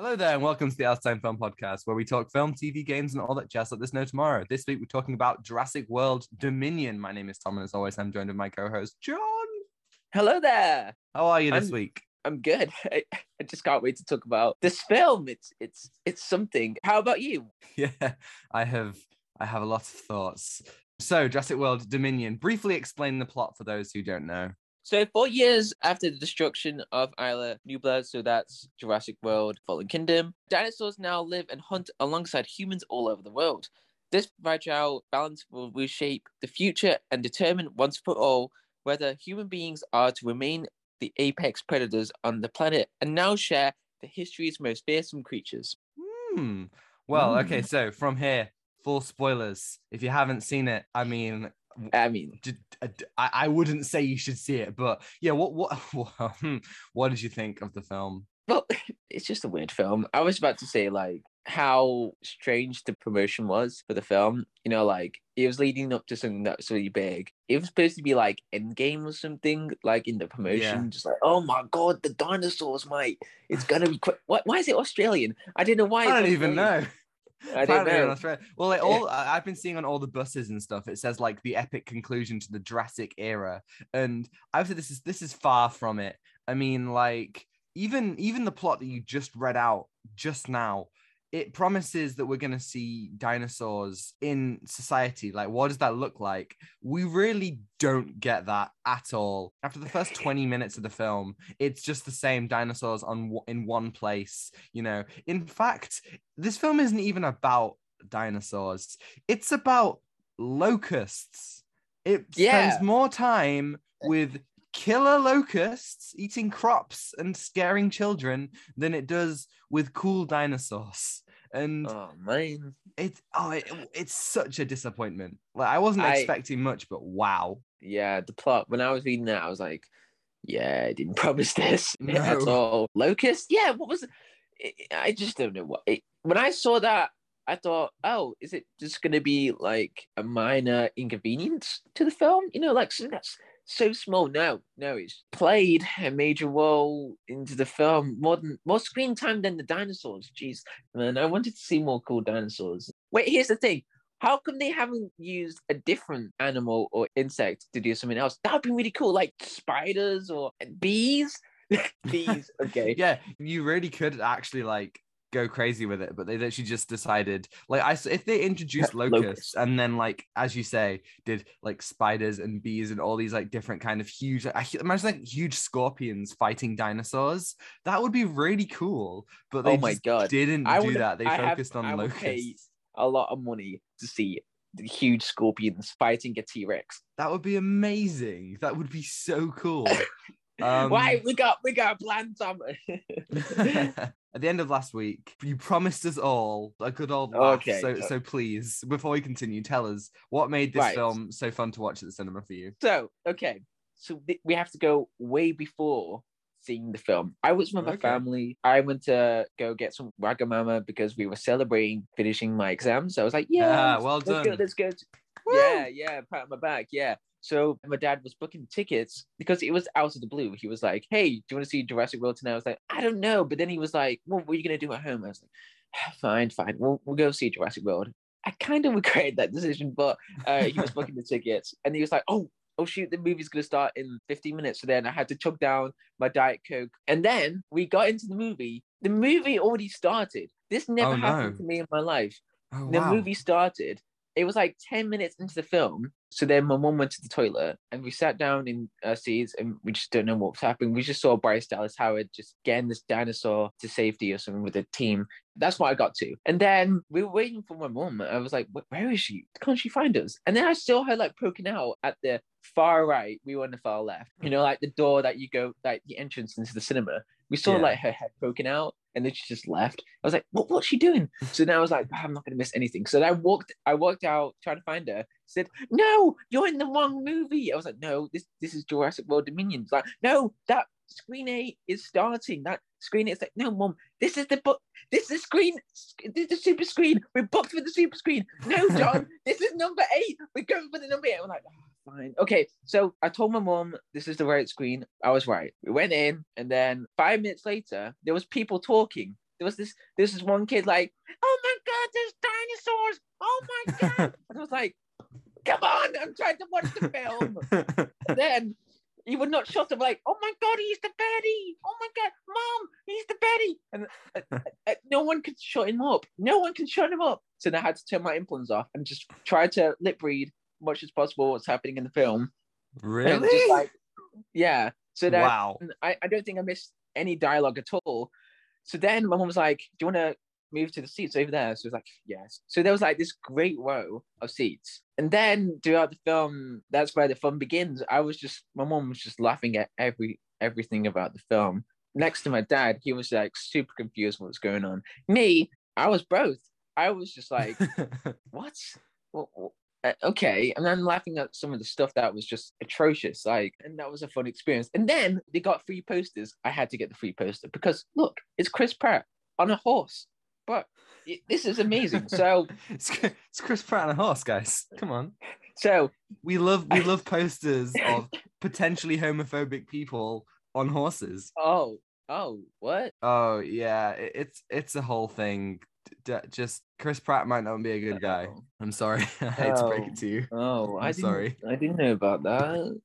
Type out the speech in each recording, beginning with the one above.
Hello there, and welcome to the Outatime Film Podcast, where we talk film, TV, games, and all that jazz Let there's know tomorrow. This week, we're talking about Jurassic World Dominion. My name is Tom, and as always, I'm joined by my co-host John. Hello there. How are you this I'm- week? I'm good. I, I just can't wait to talk about this film. It's it's it's something. How about you? Yeah, I have I have a lot of thoughts. So, Jurassic World Dominion. Briefly explain the plot for those who don't know. So four years after the destruction of Isla Nublar, so that's Jurassic World Fallen Kingdom, dinosaurs now live and hunt alongside humans all over the world. This fragile balance will reshape the future and determine once for all whether human beings are to remain the apex predators on the planet and now share the history's most fearsome creatures. Hmm. Well, okay. Mm. So from here, full spoilers. If you haven't seen it, I mean, I mean, I, uh, I, I wouldn't say you should see it, but yeah. What what hmm, what did you think of the film? Well, it's just a weird film. I was about to say like how strange the promotion was for the film. You know, like it was leading up to something that was really big. It was supposed to be like Endgame or something, like in the promotion. Yeah. Just like, oh my god, the dinosaurs, mate! It's gonna be. Qu- why, why is it Australian? I don't know why. I don't even know. I don't Apparently in know. Australia. Well, like all I- I've been seeing on all the buses and stuff, it says like the epic conclusion to the Jurassic era, and I've said this is this is far from it. I mean, like even even the plot that you just read out just now, it promises that we're gonna see dinosaurs in society. Like, what does that look like? We really don't get that at all. After the first twenty minutes of the film, it's just the same dinosaurs on in one place. You know, in fact, this film isn't even about dinosaurs. It's about locusts. It Yeah. spends more time eh. with killer locusts eating crops and scaring children than it does with cool dinosaurs. And Oh man. it's oh, it, it's such a disappointment. Like I wasn't I- expecting much, but wow. Yeah, the plot. When I was reading that, I was like, "Yeah, I didn't promise this at all." Locust. Yeah, what was? It? I just don't know what. It, when I saw that, I thought, "Oh, is it just going to be like a minor inconvenience to the film?" You know, like something that's so small. No, no, it's played a major role into the film more than more screen time than the dinosaurs. Jeez, man, I wanted to see more cool dinosaurs. Wait, here's the thing. How come they haven't used a different animal or insect to do something else? That would be really cool, like spiders or bees. bees, okay. Yeah, you really could actually like go crazy with it, but they literally just decided like I if they introduced locusts Locusts. and then like as you say did like spiders and bees and all these like different kind of huge I imagine like huge scorpions fighting dinosaurs that would be really cool but they Oh my just God. didn't I do that they I have- focused on I would pay- locusts A lot of money to see the huge scorpions fighting a T Rex. that would be amazing that would be so cool um, Why we got we got a plan, Tom. At the end of last week, you promised us all a good old laugh. Okay, So, so- so please, before we continue, tell us what made this Right. film so fun to watch at the cinema for you. so okay, so th- we have to go way before seeing the film. I was with my Okay. family. I went to go get some Wagamama because we were celebrating finishing my exams. So I was like, yeah, Ah, well let's go, done. let's go. to- Yeah, yeah, pat on my back, yeah. So my dad was booking tickets because it was out of the blue. He was like, "Hey, do you want to see Jurassic World tonight?" I was like, "I don't know," but then he was like, "Well, what are you gonna do at home?" I was like, "Fine, fine, we'll we'll go see Jurassic World." I kind of regret that decision, but uh, he was booking the tickets, and he was like, "Oh, oh shoot, the movie's gonna start in 15 minutes." So then I had to chug down my diet coke, and then we got into the movie. The movie already started. This never Oh, happened no. to me in my life Oh, the wow. movie started. It was like 10 minutes into the film. So then my mum went to the toilet and we sat down in our seats and we just don't know what was happening. We just saw Bryce Dallas Howard just getting this dinosaur to safety or something with the team. That's what I got to. And then we were waiting for my mum. I was like, where is she? Can't she find us? And then I saw her like poking out at the far right. We were on the far left. You know, like the door that you go, like the entrance into the cinema. We saw Yeah. like her head poking out and then she just left. I was like, what, what's she doing? So then I was like, "Ah, I'm not gonna miss anything. So then I walked, I walked out trying to find her. Said, No, you're in the wrong movie. I was like, No, this this is Jurassic World Dominion. Like, no, that screen eight is starting. That screen eight is like, no, mom, this is the book. This is the screen. This is the super screen. We're booked for the super screen. No, John, this is number eight. We're going for the number eight. I'm like, "Ah, fine. Okay, so I told my mom this is the right screen. I was right. We went in, and then five minutes later, there was people talking. there was this this is one kid like, oh my god, there's dinosaurs. Oh my god. and I was like, come on, I'm trying to watch the film. Then he would not shut up like, oh my god, he's the Betty. Oh my god, mom, he's the Betty. And uh, uh, no one could shut him up. No one can shut him up. So then I had to turn my influence off and just try to lip read as much as possible what's happening in the film. Really? just like, yeah. So then wow. I, I don't think I missed any dialogue at all. So then my mom was like, Do you want to move to the seats over there? So I was like, Yes. So there was like this great row of seats. And then throughout the film, that's where the fun begins. I was just, my mom was just laughing at every everything about the film. Next to my dad, he was like super confused what was going on. Me, I was both. I was just like, what? Uh, okay and then laughing at some of the stuff that was just atrocious like and that was a fun experience and then they got free posters i had to get the free poster because look it's chris pratt on a horse but it, this is amazing so it's, it's Chris Pratt and a horse, guys. Come on. so We love we love posters of potentially homophobic people on horses. oh oh what Oh yeah, it, it's it's a whole thing. D- just Chris Pratt might not be a good guy. Oh. I'm sorry. I hate to break Oh. it to you. oh i I'm didn't sorry. i didn't know about that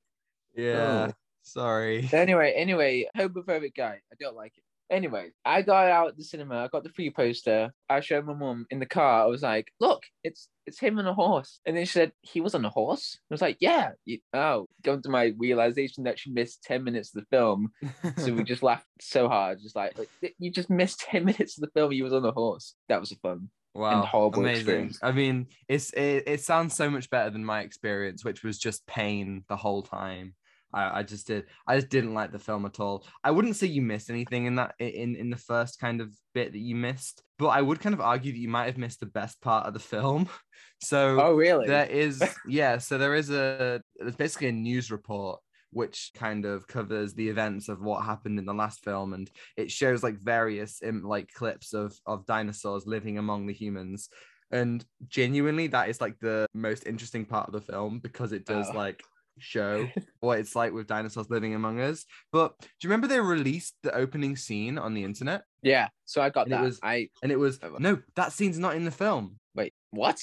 Yeah, Oh. sorry. So anyway, anyway, homophobic guy. I don't like it. Anyway, I got out the cinema. I got the free poster. I showed my mum in the car. I was like, "Look, it's it's him on a horse." And then she said, "He was on a horse." I was like, "Yeah." You, oh, going to my realization that she missed ten minutes of the film. So we just laughed so hard, just like, "You just missed ten minutes of the film. He was on a horse." That was fun. wow, horrible amazing. experience. I mean, it's it, it sounds so much better than my experience, which was just pain the whole time. I, I just did I just didn't like the film at all. I wouldn't say you missed anything in that in in the first kind of bit that you missed, but I would kind of argue that you might have missed the best part of the film. So Oh, really? there is yeah so there is a there's basically a news report which kind of covers the events of what happened in the last film and it shows like various like clips of of dinosaurs living among the humans and genuinely that is like the most interesting part of the film because it does Oh. like show what it's like with dinosaurs living among us but do you remember they released the opening scene on the internet yeah. So I got And it that. was- I and it was no that scene's not in the film wait. What?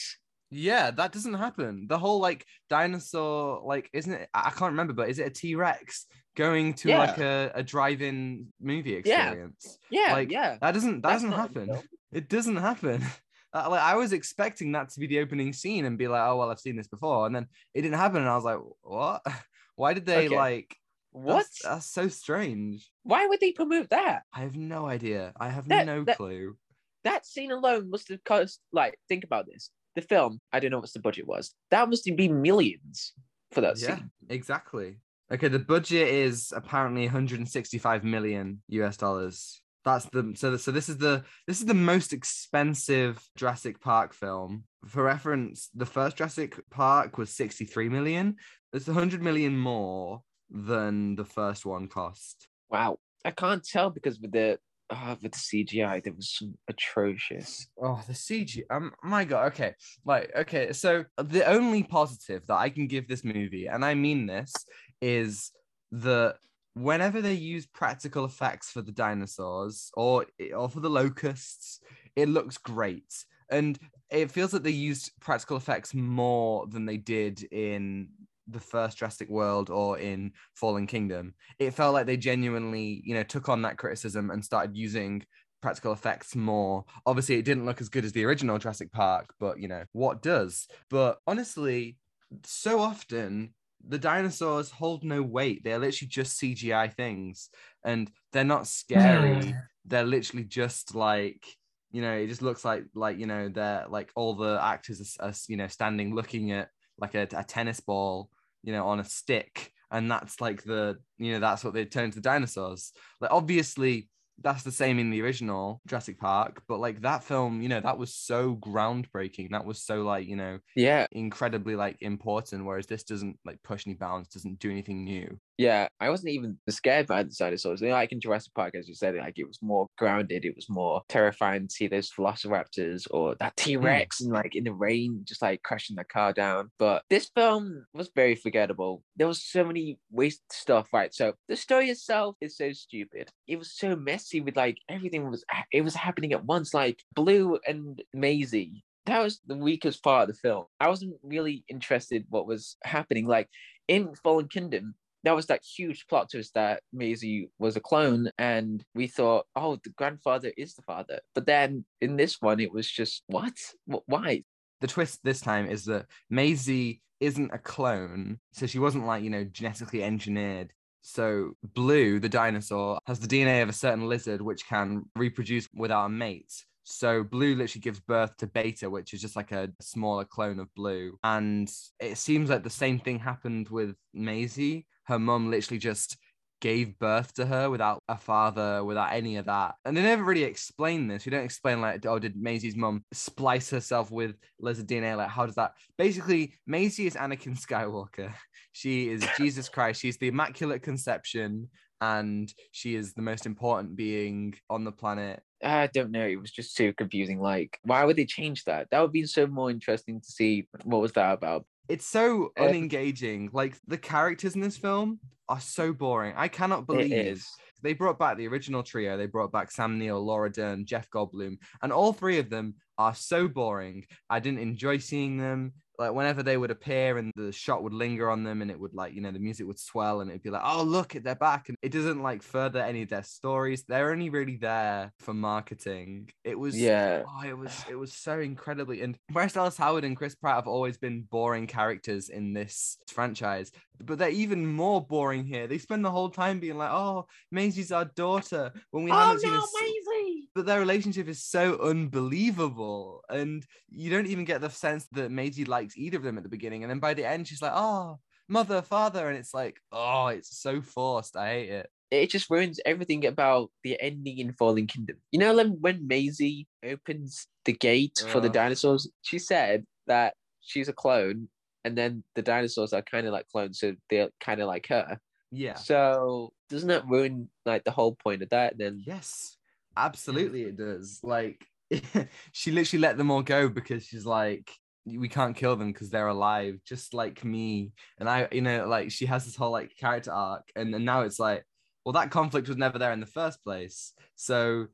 yeah, that doesn't happen. The whole like dinosaur, like, isn't it? I can't remember, but is it a T Rex going to Yeah. like a, a drive-in movie experience? Yeah. Like, yeah. That doesn't that That's doesn't not in the happen. It doesn't happen. Uh, like I was expecting that to be the opening scene and be like, oh well, I've seen this before, and then it didn't happen, and I was like, what? Why did they Okay. like? What? That's, that's so strange. Why would they promote that? I have no idea. I have That- no that- clue. that scene alone must have cost like think about this the film i don't know what the budget was that must have been millions for that Yeah, scene exactly. Okay, the budget is apparently 165 million US dollars. That's the so so this is the this is the most expensive Jurassic Park film. For reference, the first Jurassic Park was 63 million. It's 100 million more than the first one cost. wow i can't tell because with the uh, with the cgi there was some atrocious Oh, the CG. Um, my God. Okay, like okay. So the only positive that I can give this movie, and I mean this, is that whenever they use practical effects for the dinosaurs or or for the locusts, it looks great, and it feels like they used practical effects more than they did in the first Jurassic World or in Fallen Kingdom. It felt like they genuinely, you know, took on that criticism and started using practical effects more. Obviously, it didn't look as good as the original Jurassic Park, but you know, what does? But honestly, so often the dinosaurs hold no weight. They're literally just CGI things and they're not scary. Hmm. they're literally just like you know, it just looks like like you know, they're like all the actors are, are you know standing looking at like a, a tennis ball, you know, on a stick, and that's like the you know that's what they turn to the dinosaurs. Like obviously that's the same in the original Jurassic Park, but like that film, you know, that was so groundbreaking. That was so like, you know, yeah incredibly like important. Whereas this doesn't like push any bounds, doesn't do anything new. Yeah, I wasn't even scared by the dinosaurs. You know, like in Jurassic Park, as you said, like it was more grounded. It was more terrifying to see those velociraptors or that hmm. T Rex and like in the rain, just like crashing the car down. But this film was very forgettable. There was so many waste stuff, right? So the story itself is so stupid. It was so messy with like everything was it was happening at once. Like Blue and Maisie that was the weakest part of the film. I wasn't really interested what was happening. Like in Fallen Kingdom, that was that huge plot twist that Maisie was a clone, and we thought, oh, the grandfather is the father. But then in this one, it was just what? Why? The twist this time is that Maisie isn't a clone, so she wasn't like you know genetically engineered. So Blue, the dinosaur, has the DNA of a certain lizard which can reproduce without a mate. So Blue literally gives birth to Beta, which is just like a smaller clone of Blue. And it seems like the same thing happened with Maisie. Her mum literally just gave birth to her without a father, without any of that. And they never really explain this. We don't explain like, oh, did Maisie's mum splice herself with lizard DNA? Like, how does that? Basically, Maisie is Anakin Skywalker. She is Jesus Christ. She's the Immaculate Conception, and she is the most important being on the planet. I don't know. It was just too confusing. Like, why would they change that? That would be so more interesting to see what was that about. It's so unengaging. Like the characters in this film are so boring. I cannot believe it. they brought back the original trio. They brought back Sam Neill, Laura Dern, Jeff Goldblum, and all three of them are so boring. I didn't enjoy seeing them like whenever they would appear and the shot would linger on them and it would like you know the music would swell and it'd be like oh look at their back. And it doesn't like further any of their stories. They're only really there for marketing. It was yeah. oh, it was it was so incredibly and Bryce Dallas Howard and Chris Pratt have always been boring characters in this franchise but they're even more boring here. They spend the whole time being like oh Maisie's our daughter when we oh, haven't no, seen Maisie but their relationship is so unbelievable and you don't even get the sense that Maisie likes either of them at the beginning and then by the end she's like oh mother father and it's like oh it's so forced i hate it it just ruins everything about the ending in Fallen Kingdom. You know, when, Maisie opens the gate for the dinosaurs, she said that she's a clone, and then the dinosaurs are kind of like clones, so they're kind of like her. Yeah. So doesn't that ruin like the whole point of that? Then yes, absolutely it does. Like she literally let them all go because she's like, we can't kill them because they're alive, just like me. And I, you know, like she has this whole like character arc, and, and now it's like, well, that conflict was never there in the first place. So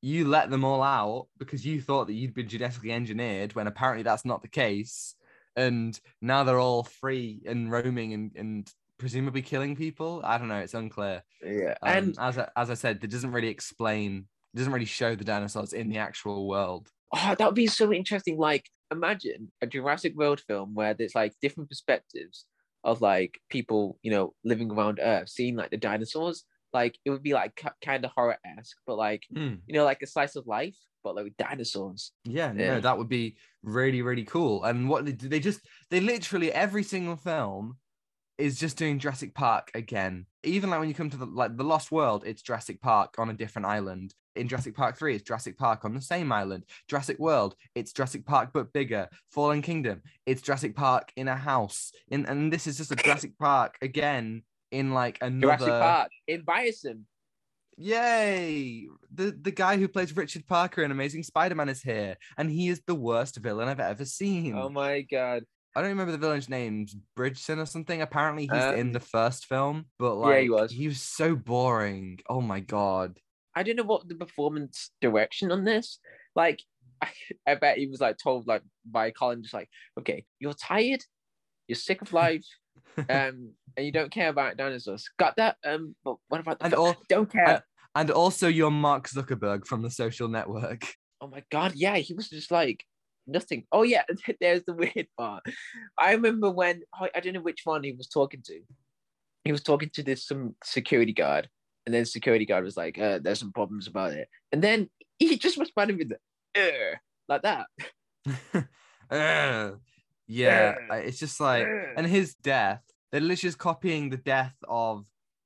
you let them all out because you thought that you'd been genetically engineered when apparently that's not the case. And now they're all free and roaming and, and presumably killing people. I don't know. It's unclear. Yeah. Um, and as I, as I said, it doesn't really explain, it doesn't really show the dinosaurs in the actual world. Oh, that would be so interesting. Like, imagine a Jurassic World film where there's like different perspectives of like people, you know, living around Earth, seeing like the dinosaurs. Like, it would be like kind of horror esque, but like, Mm. you know, like a slice of life, but like with dinosaurs. Yeah, Yeah. no, that would be really, really cool. And what they they just, they literally every single film is just doing Jurassic Park again. Even like when you come to the like the Lost World, it's Jurassic Park on a different island. In Jurassic Park 3, it's Jurassic Park on the same island. Jurassic World, it's Jurassic Park but bigger. Fallen Kingdom, it's Jurassic Park in a house. In and this is just a Jurassic Park again in like another Jurassic Park in Biosyn. Yay! The the guy who plays Richard Parker in Amazing Spider-Man is here, and he is the worst villain I've ever seen. Oh my god. I don't remember the villain's names, Bridgeson or something. Apparently, he's Uh, in the first film, but like yeah, he was. he was so boring. Oh my god. I don't know what the performance direction on this. Like, I, I bet he was like told like by Colin, just like, okay, you're tired, you're sick of life, um, and you don't care about dinosaurs. Got that? Um, but what about the And all- don't care? and- and also, you're Mark Zuckerberg from the Social Network. oh my god, yeah, he was just like nothing. Oh yeah, there's the weird part. I remember when I I don't know which one he was talking to. He was talking to this some security guard, and then security guard was like, uh, "There's some problems about it," and then he just responded with "Uh," like that. Yeah, it's just like, and his death. They're literally just copying the death of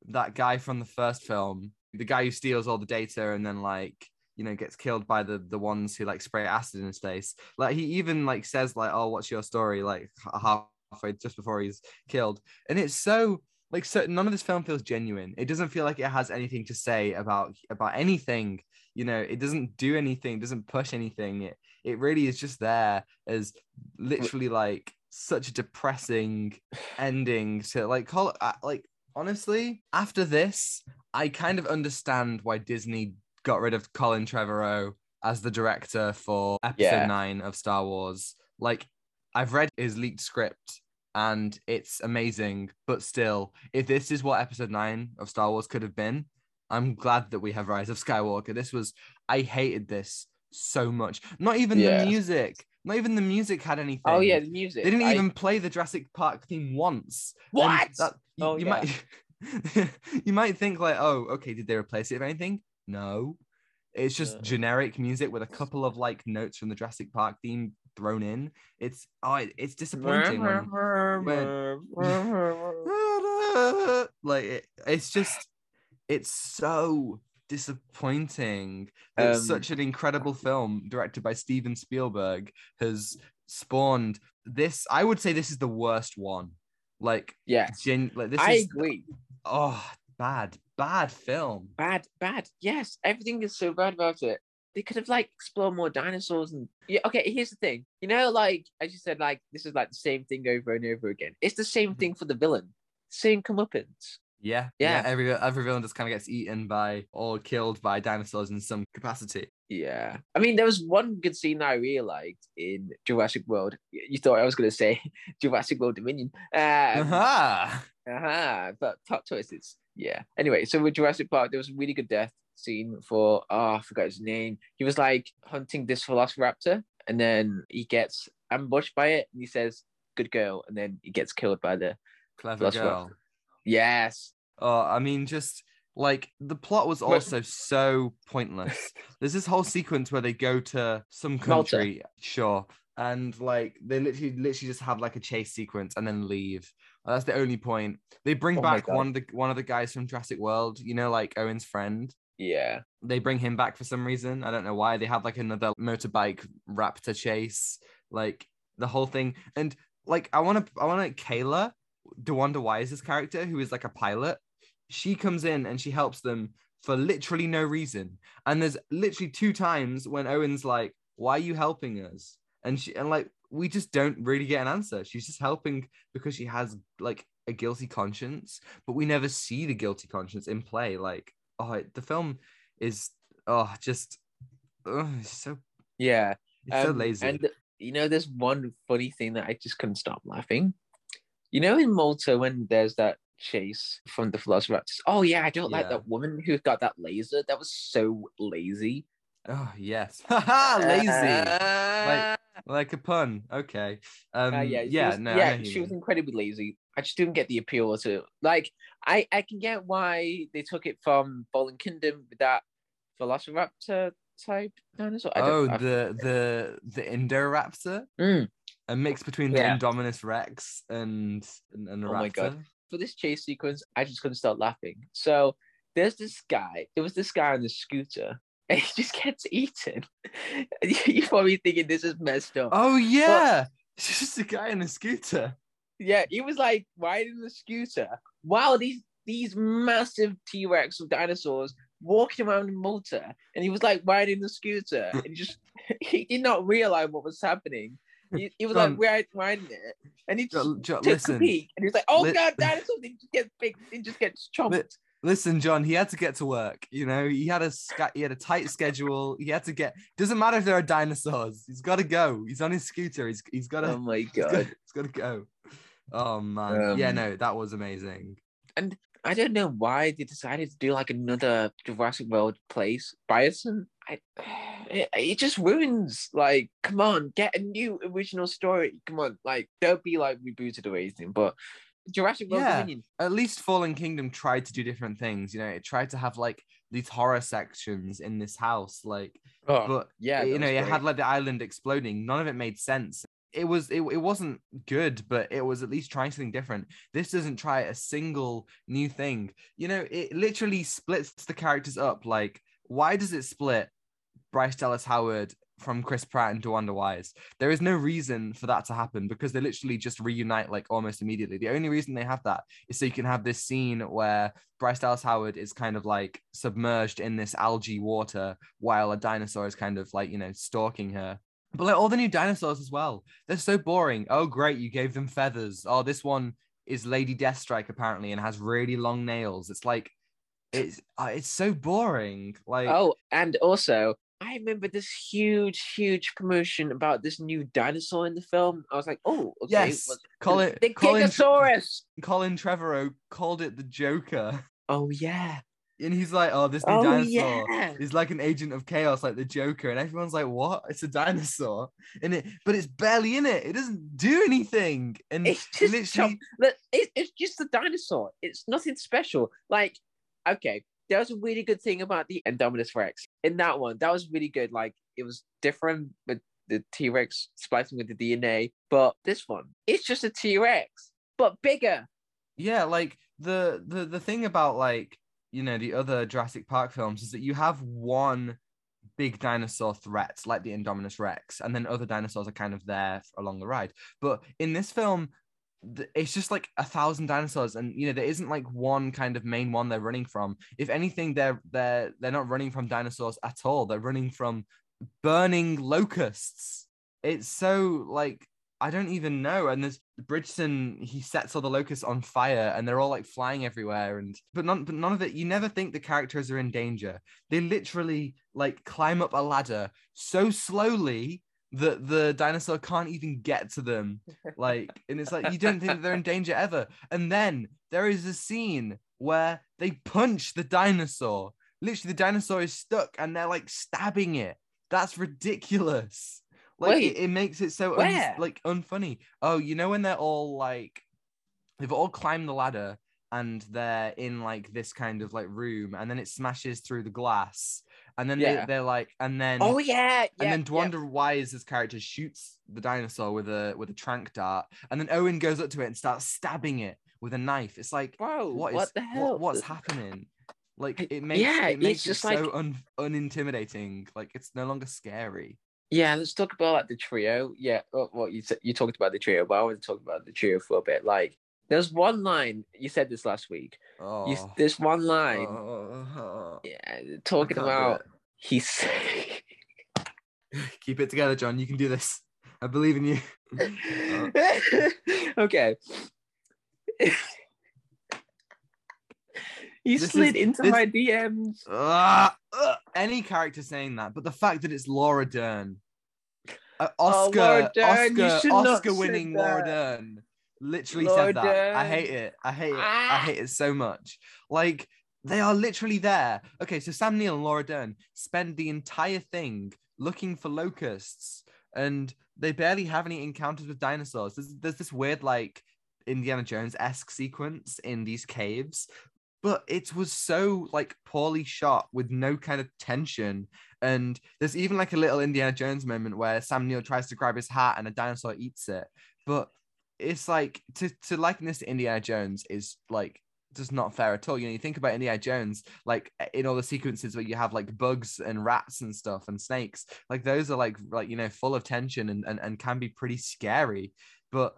that guy from the first film, the guy who steals all the data and then like you know gets killed by the the ones who like spray acid in his face. Like he even like says like, "Oh, what's your story?" Like halfway just before he's killed, and it's so like so none of this film feels genuine. It doesn't feel like it has anything to say about about anything. You know, it doesn't do anything, doesn't push anything. It it really is just there as literally like such a depressing ending to like call it uh, like honestly after this i kind of understand why disney got rid of colin trevorrow as the director for episode Yeah. 9 of star wars like i've read his leaked script and it's amazing but still if this is what episode 9 of star wars could have been i'm glad that we have rise of skywalker this was i hated this so much not even Yeah. the music not even the music had anything Oh yeah, the music. they didn't I- even play the Jurassic Park theme once. What? that- you, Oh, you yeah. might you might think like, oh, okay, did they replace it with anything? No. It's just generic generic music with a couple of like notes from the Jurassic Park theme thrown in. It's oh, it- it's disappointing. when- like it, it's just it's so disappointing that Um, such an incredible film directed by Steven Spielberg has spawned this I would say this is the worst one like yeah, gen, like this I is agree. oh bad bad film Bad, bad. Yes, everything is so bad about it. They could have like explored more dinosaurs and yeah. Okay, here's the thing. You know, like as you said, like this is like the same thing over and over again. It's the same Mm-hmm. thing for the villain. Same comeuppance. yeah yeah, Yeah. every every villain just kind of gets eaten by or killed by dinosaurs in some capacity Yeah. I mean, there was one good scene I really liked in Jurassic World. You thought I was going to say Jurassic World Dominion. Um, Aha! uh-huh, but plot twists. Yeah. Anyway, so with Jurassic Park, there was a really good death scene for, oh, I forgot his name. He was like hunting this velociraptor and then he gets ambushed by it and he says, good girl. And then he gets killed by the, clever girl yes. Oh, I mean, just like the plot was also so pointless. There's this whole sequence where they go to some Malta. country, sure, and like they literally, literally just have like a chase sequence and then leave. That's the only point. They bring Oh back one of the one of the guys from Jurassic World, you know, like Owen's friend. Yeah. They bring him back for some reason. I don't know why. They have like another motorbike raptor chase, like the whole thing. And like I want to, I want to Kayla, DeWanda Wise's character, who is like a pilot. She comes in and she helps them for literally no reason. And there's literally two times when Owen's like, "Why are you helping us?" And she and like we just don't really get an answer. She's just helping because she has like a guilty conscience, but we never see the guilty conscience in play. Like, oh, the film is oh just oh, it's so Yeah. it's so Um, lazy. And you know, there's one funny thing that I just couldn't stop laughing. You know, in Malta when there's that chase from the Velociraptors. Oh yeah, I don't like that woman who got that laser. That was so lazy. oh yes, Haha, lazy. Uh, like a pun. Okay. Um, uh, yeah, yeah, she was, no, yeah, she was incredibly lazy. I just didn't get the appeal to like. I I can get why they took it from Fallen Kingdom with that Velociraptor type dinosaur. I Oh, the the the Indoraptor, Mm. a mix between Yeah. the Indominus Rex and and, and a Oh raptor. my God. for this chase sequence, I just couldn't stop laughing. So there's this guy. It was this guy on the scooter, and he just gets eaten. You're probably thinking this is messed up. Oh yeah, it's just a guy in a scooter. Yeah, he was like riding the scooter while these these massive T Rex of dinosaurs walking around in Malta, and he was like riding the scooter, and he just he did not realize what was happening. He, he was John- like riding, riding it, and he just Jo- Jo- took a peek, and he was like, "Oh Li- god, dinosaurs! They just get big, they just get chomped." Li- listen, John. He had to get to work. You know, he had a he had a tight schedule. He had to get. Doesn't matter if there are dinosaurs. He's got to go. He's on his scooter. He's he's got to. oh my god! he's got to go. Oh man, yeah, Um, no, that was amazing. And I don't know why they decided to do like another Jurassic World place. Biosyn, I, it, it just ruins. Like, come on, get a new original story. Come on, like, don't be like rebooted or anything. But Jurassic World Yeah. Dominion, At least Fallen Kingdom tried to do different things. You know, it tried to have like these horror sections in this house, like, oh, but yeah, you know, was it had like the island exploding. None of it made sense. It was it, it wasn't good, but it was at least trying something different. This doesn't try a single new thing. You know, it literally splits the characters up. Like, why does it split Bryce Dallas Howard from Chris Pratt and DeWanda Wise. There is no reason for that to happen because they literally just reunite like almost immediately. The only reason they have that is so you can have this scene where Bryce Dallas Howard is kind of like submerged in this algae water while a dinosaur is kind of like, you know, stalking her. But like all the new dinosaurs as well, they're so boring. Oh, great, you gave them feathers. Oh, this one is Lady Deathstrike apparently and has really long nails. It's like it's uh, it's so boring. Like oh, and also I remember this huge, huge promotion about this new dinosaur in the film. I was like, oh, okay. yes, well, call it the Colin, Gigasaurus. Colin Trevorrow called it the Joker, Oh yeah. and he's like, oh, this new Oh dinosaur. yeah. is like an agent of chaos, like the Joker, and everyone's like, "What? It's a dinosaur in it, but it's barely in it. It doesn't do anything." And It's just literally, it's just a dinosaur. It's nothing special. Like, okay, there was a really good thing about the Indominus Rex. In that one, that was really good. Like, it was different with the T Rex splicing with the DNA. But this one, it's just a T Rex, but bigger. yeah, like the the the thing about like you know the other Jurassic Park films is that you have one big dinosaur threat like the Indominus Rex, and then other dinosaurs are kind of there along the ride. But in this film, it's just like a thousand dinosaurs, and you know there isn't like one kind of main one they're running from. If anything, they're they're they're not running from dinosaurs at all. They're running from burning locusts. It's so like I don't even know. And there's Bridgeton, he sets all the locusts on fire and they're all like flying everywhere. And but none but none of it, you never think the characters are in danger. They literally like climb up a ladder so slowly that the dinosaur can't even get to them. Like, and it's like you don't think that they're in danger ever. And then there is a scene where they punch the dinosaur. Literally, the dinosaur is stuck and they're like stabbing it. That's ridiculous. Like it, it makes it so un- like unfunny. Oh, you know when they're all like they've all climbed the ladder and they're in like this kind of like room and then it smashes through the glass and then Yeah. they, they're like and then Oh yeah, yeah. and then yeah. DeWanda Wise's character shoots the dinosaur with a with a trank dart, and then Owen goes up to it and starts stabbing it with a knife. It's like, Bro, what what, is the hell? what, what's happening? Like it makes yeah, it makes it's it just so like- un, unintimidating. Like it's no longer scary. Yeah, let's talk about like the trio. Yeah, what, what you said, you talked about the trio, but I want to talk about the trio for a bit. Like, there's one line you said this last week. Oh, You, there's one uh, line, oh, yeah, talking about he's. keep it together, John. You can do this. I believe in you. Oh. okay. he This slid is- into this- my DMs. Ah, ugh, any character saying that, but the fact that it's Laura Dern, uh, Oscar, Oh, Laura Dern, Oscar, Oscar winning Laura. Dern, literally Laura said that. I hate it. I hate it. I Ah. hate it so much. Like they are literally there. Okay, so Sam Neill and Laura Dern spend the entire thing looking for locusts, and they barely have any encounters with dinosaurs. There's, there's this weird like Indiana Jones esque sequence in these caves but it was so like poorly shot with no kind of tension. And there's even like a little Indiana Jones moment where Sam Neill tries to grab his hat and a dinosaur eats it. But it's like to to liken this to Indiana Jones is like just not fair at all. You know, you think about Indiana Jones, like in all the sequences where you have like bugs and rats and stuff and snakes, like those are like like you know full of tension and and, and can be pretty scary. But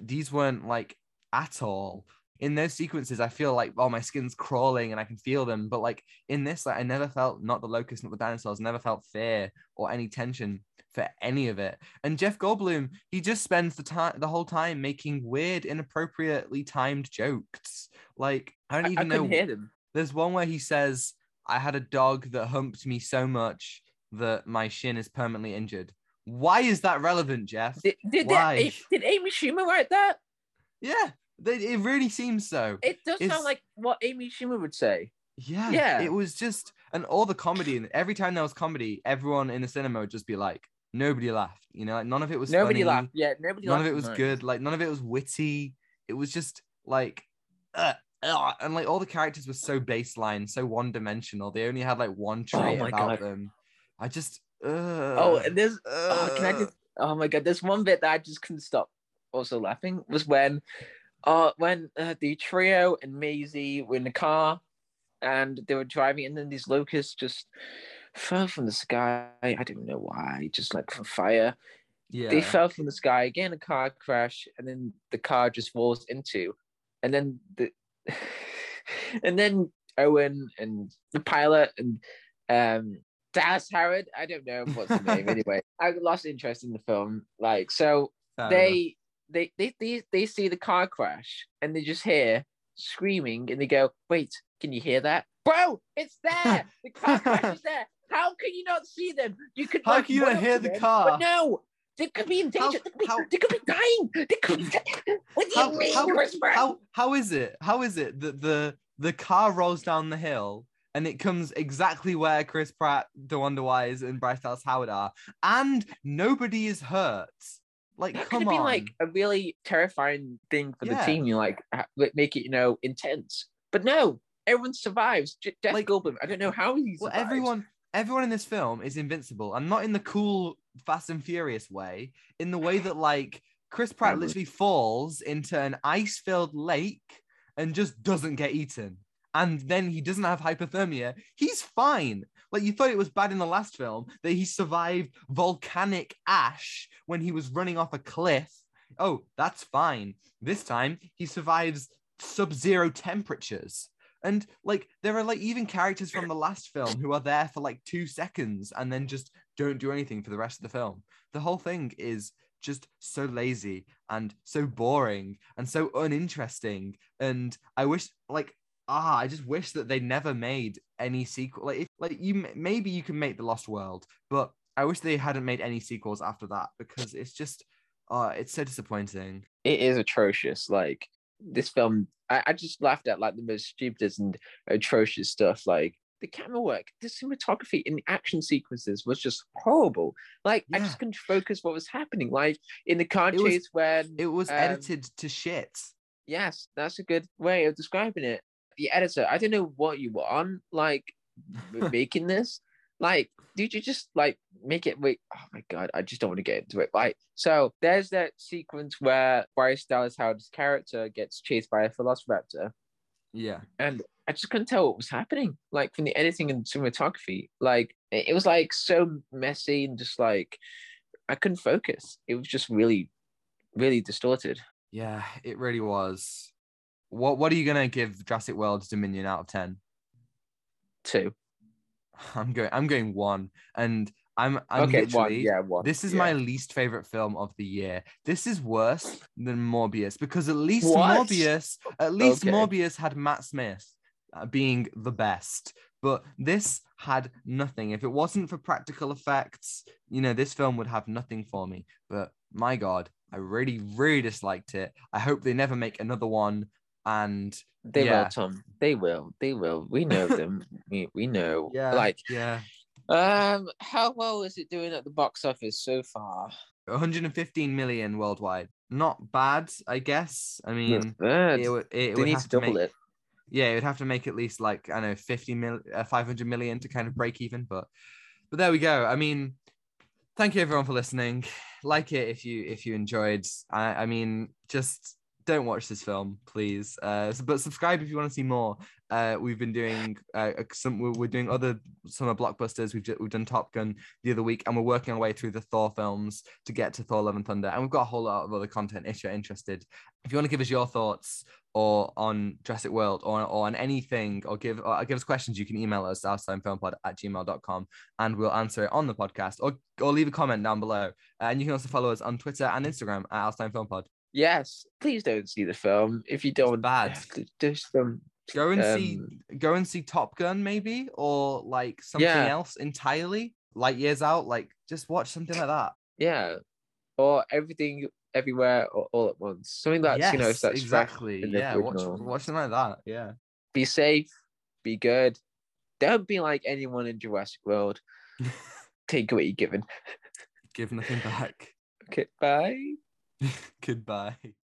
these weren't like at all in those sequences, I feel like oh my skin's crawling and I can feel them. But like in this, like I never felt not the locust, not the dinosaurs, never felt fear or any tension for any of it. And Jeff Goldblum, he just spends the time the whole time making weird, inappropriately timed jokes. Like I I, don't I even couldn't know. hear them. There's one where he says, "I had a dog that humped me so much that my shin is permanently injured." Why is that relevant, Jeff? Did, did, Why? that, did Amy Schumer write that? Yeah, it really seems so. It does It's- sound like what Amy Schumer would say. Yeah, Yeah. It was just, and all the comedy, and every time there was comedy, everyone in the cinema would just be like, nobody laughed. You know, like none of it was Nobody funny, laughed. Yeah, nobody None laughed. of it was mine. good. Like none of it was witty. It was just like, uh, uh, and like all the characters were so baseline, so one dimensional. They only had like one trait my about God. them. I just, uh, Oh, and there's oh, can I just oh my god, there's one bit that I just couldn't stop also laughing was when uh when uh, the trio and Maisie were in the car and they were driving and then these locusts just fell from the sky. I don't know why, just like from fire. Yeah. They fell from the sky again, a car crash, and then the car just falls into, and then the, and then Owen and the pilot and um Dallas Howard. I don't know what's the name anyway. I lost interest in the film. Like so, Fair they, they they they they see the car crash and they just hear screaming and they go, "Wait, can you hear that, bro? It's there. The car crash is there. How can you not see them? You could How like, can you not hear the them, car? But no, they could be in How- danger. they, could be, how- they could be dying. They could. Be, what do you mean, how, Chris Pratt? how, how is it? How is it that the the car rolls down the hill and it comes exactly where Chris Pratt, DeWanda Wise, and Bryce Dallas Howard are, and nobody is hurt? Like, that could come been on. like a really terrifying thing for Yeah. the team. You like make it, you know, intense. But no, everyone survives. Jeff Like- Goldblum. I don't know how he well, everyone, everyone in this film is invincible, and not in the cool Fast and Furious way. In the way that like Chris Pratt literally falls into an ice-filled lake and just doesn't get eaten, and then he doesn't have hypothermia. He's fine. Like you thought it was bad in the last film that he survived volcanic ash when he was running off a cliff. Oh, that's fine. This time he survives sub-zero temperatures. And like there are like even characters from the last film who are there for like two seconds and then just don't do anything for the rest of the film. The whole thing is just so lazy and so boring and so uninteresting. And I wish like ah, I just wish that they never made any sequel. Like if like you maybe you can make the Lost World, but I wish they hadn't made any sequels after that because it's just uh it's so disappointing. it is atrocious. Like this film, I, I just laughed at like the most stupidest and atrocious stuff. Like the camera work, the cinematography in the action sequences was just horrible. Like I just couldn't focus what was happening. Like in the car It was- chase when It was Um, edited to shit. yes, that's a good way of describing it. The editor, I don't know what you were on, like making this. Like, did you just like make it wait? Oh my god, I just don't want to get into it. Like, so there's that sequence where Bryce Dallas Howard's character gets chased by a velociraptor, Yeah. and I just couldn't tell what was happening. Like from the editing and cinematography, like it was like so messy and just like I couldn't focus. It was just really, really distorted. Yeah, it really was. What What are you gonna give Jurassic World Dominion out of ten? Too. I'm going. I'm going one, and I'm. I'm okay, literally. one. Yeah, one. This is yeah. my least favorite film of the year. This is worse than Morbius because at least What? Morbius, at least Okay. Morbius had Matt Smith uh, being the best. But this had nothing. If it wasn't for practical effects, you know, this film would have nothing for me. But my God, I really, really disliked it. I hope they never make another one. And They Yeah. will, Tom. They will. They will. We know them. we we know. yeah, Like, yeah, um, how well is it doing at the box office so far? 115 million worldwide. Not bad, I guess. I mean, it it they would need have to to double make, it. yeah, it would have to make at least like I know 50 mil, uh, 500 million to kind of break even. But but there we go. I mean, thank you everyone for listening. Like it if you if you enjoyed. I I mean, just don't watch this film, please. Uh, but subscribe if you want to see more. Uh, we've been doing uh, some. We're, doing other summer blockbusters. We've we've done Top Gun the other week, and we're working our way through the Thor films to get to Thor: Love and Thunder. And we've got a whole lot of other content if you're interested. If you want to give us your thoughts or on Jurassic World or, or on anything or give or give us questions, you can email us outatimefilmpod at gmail.com and we'll answer it on the podcast or, or leave a comment down below. And you can also follow us on Twitter and Instagram at Outatime Film Pod. Yes. Please don't see the film if you don't. bad. Just um. Go and see Um, go and see Top Gun maybe or like something Yeah. else entirely. Light years out, like just watch something like that. Yeah. Or everything, everywhere, or all at once. Something that's you know Yes, that's exactly. Yeah, watch, watch something like that. Yeah. Be safe. Be good. Don't be like anyone in Jurassic World. Take what you're given. Give nothing back. Okay. Bye. Goodbye.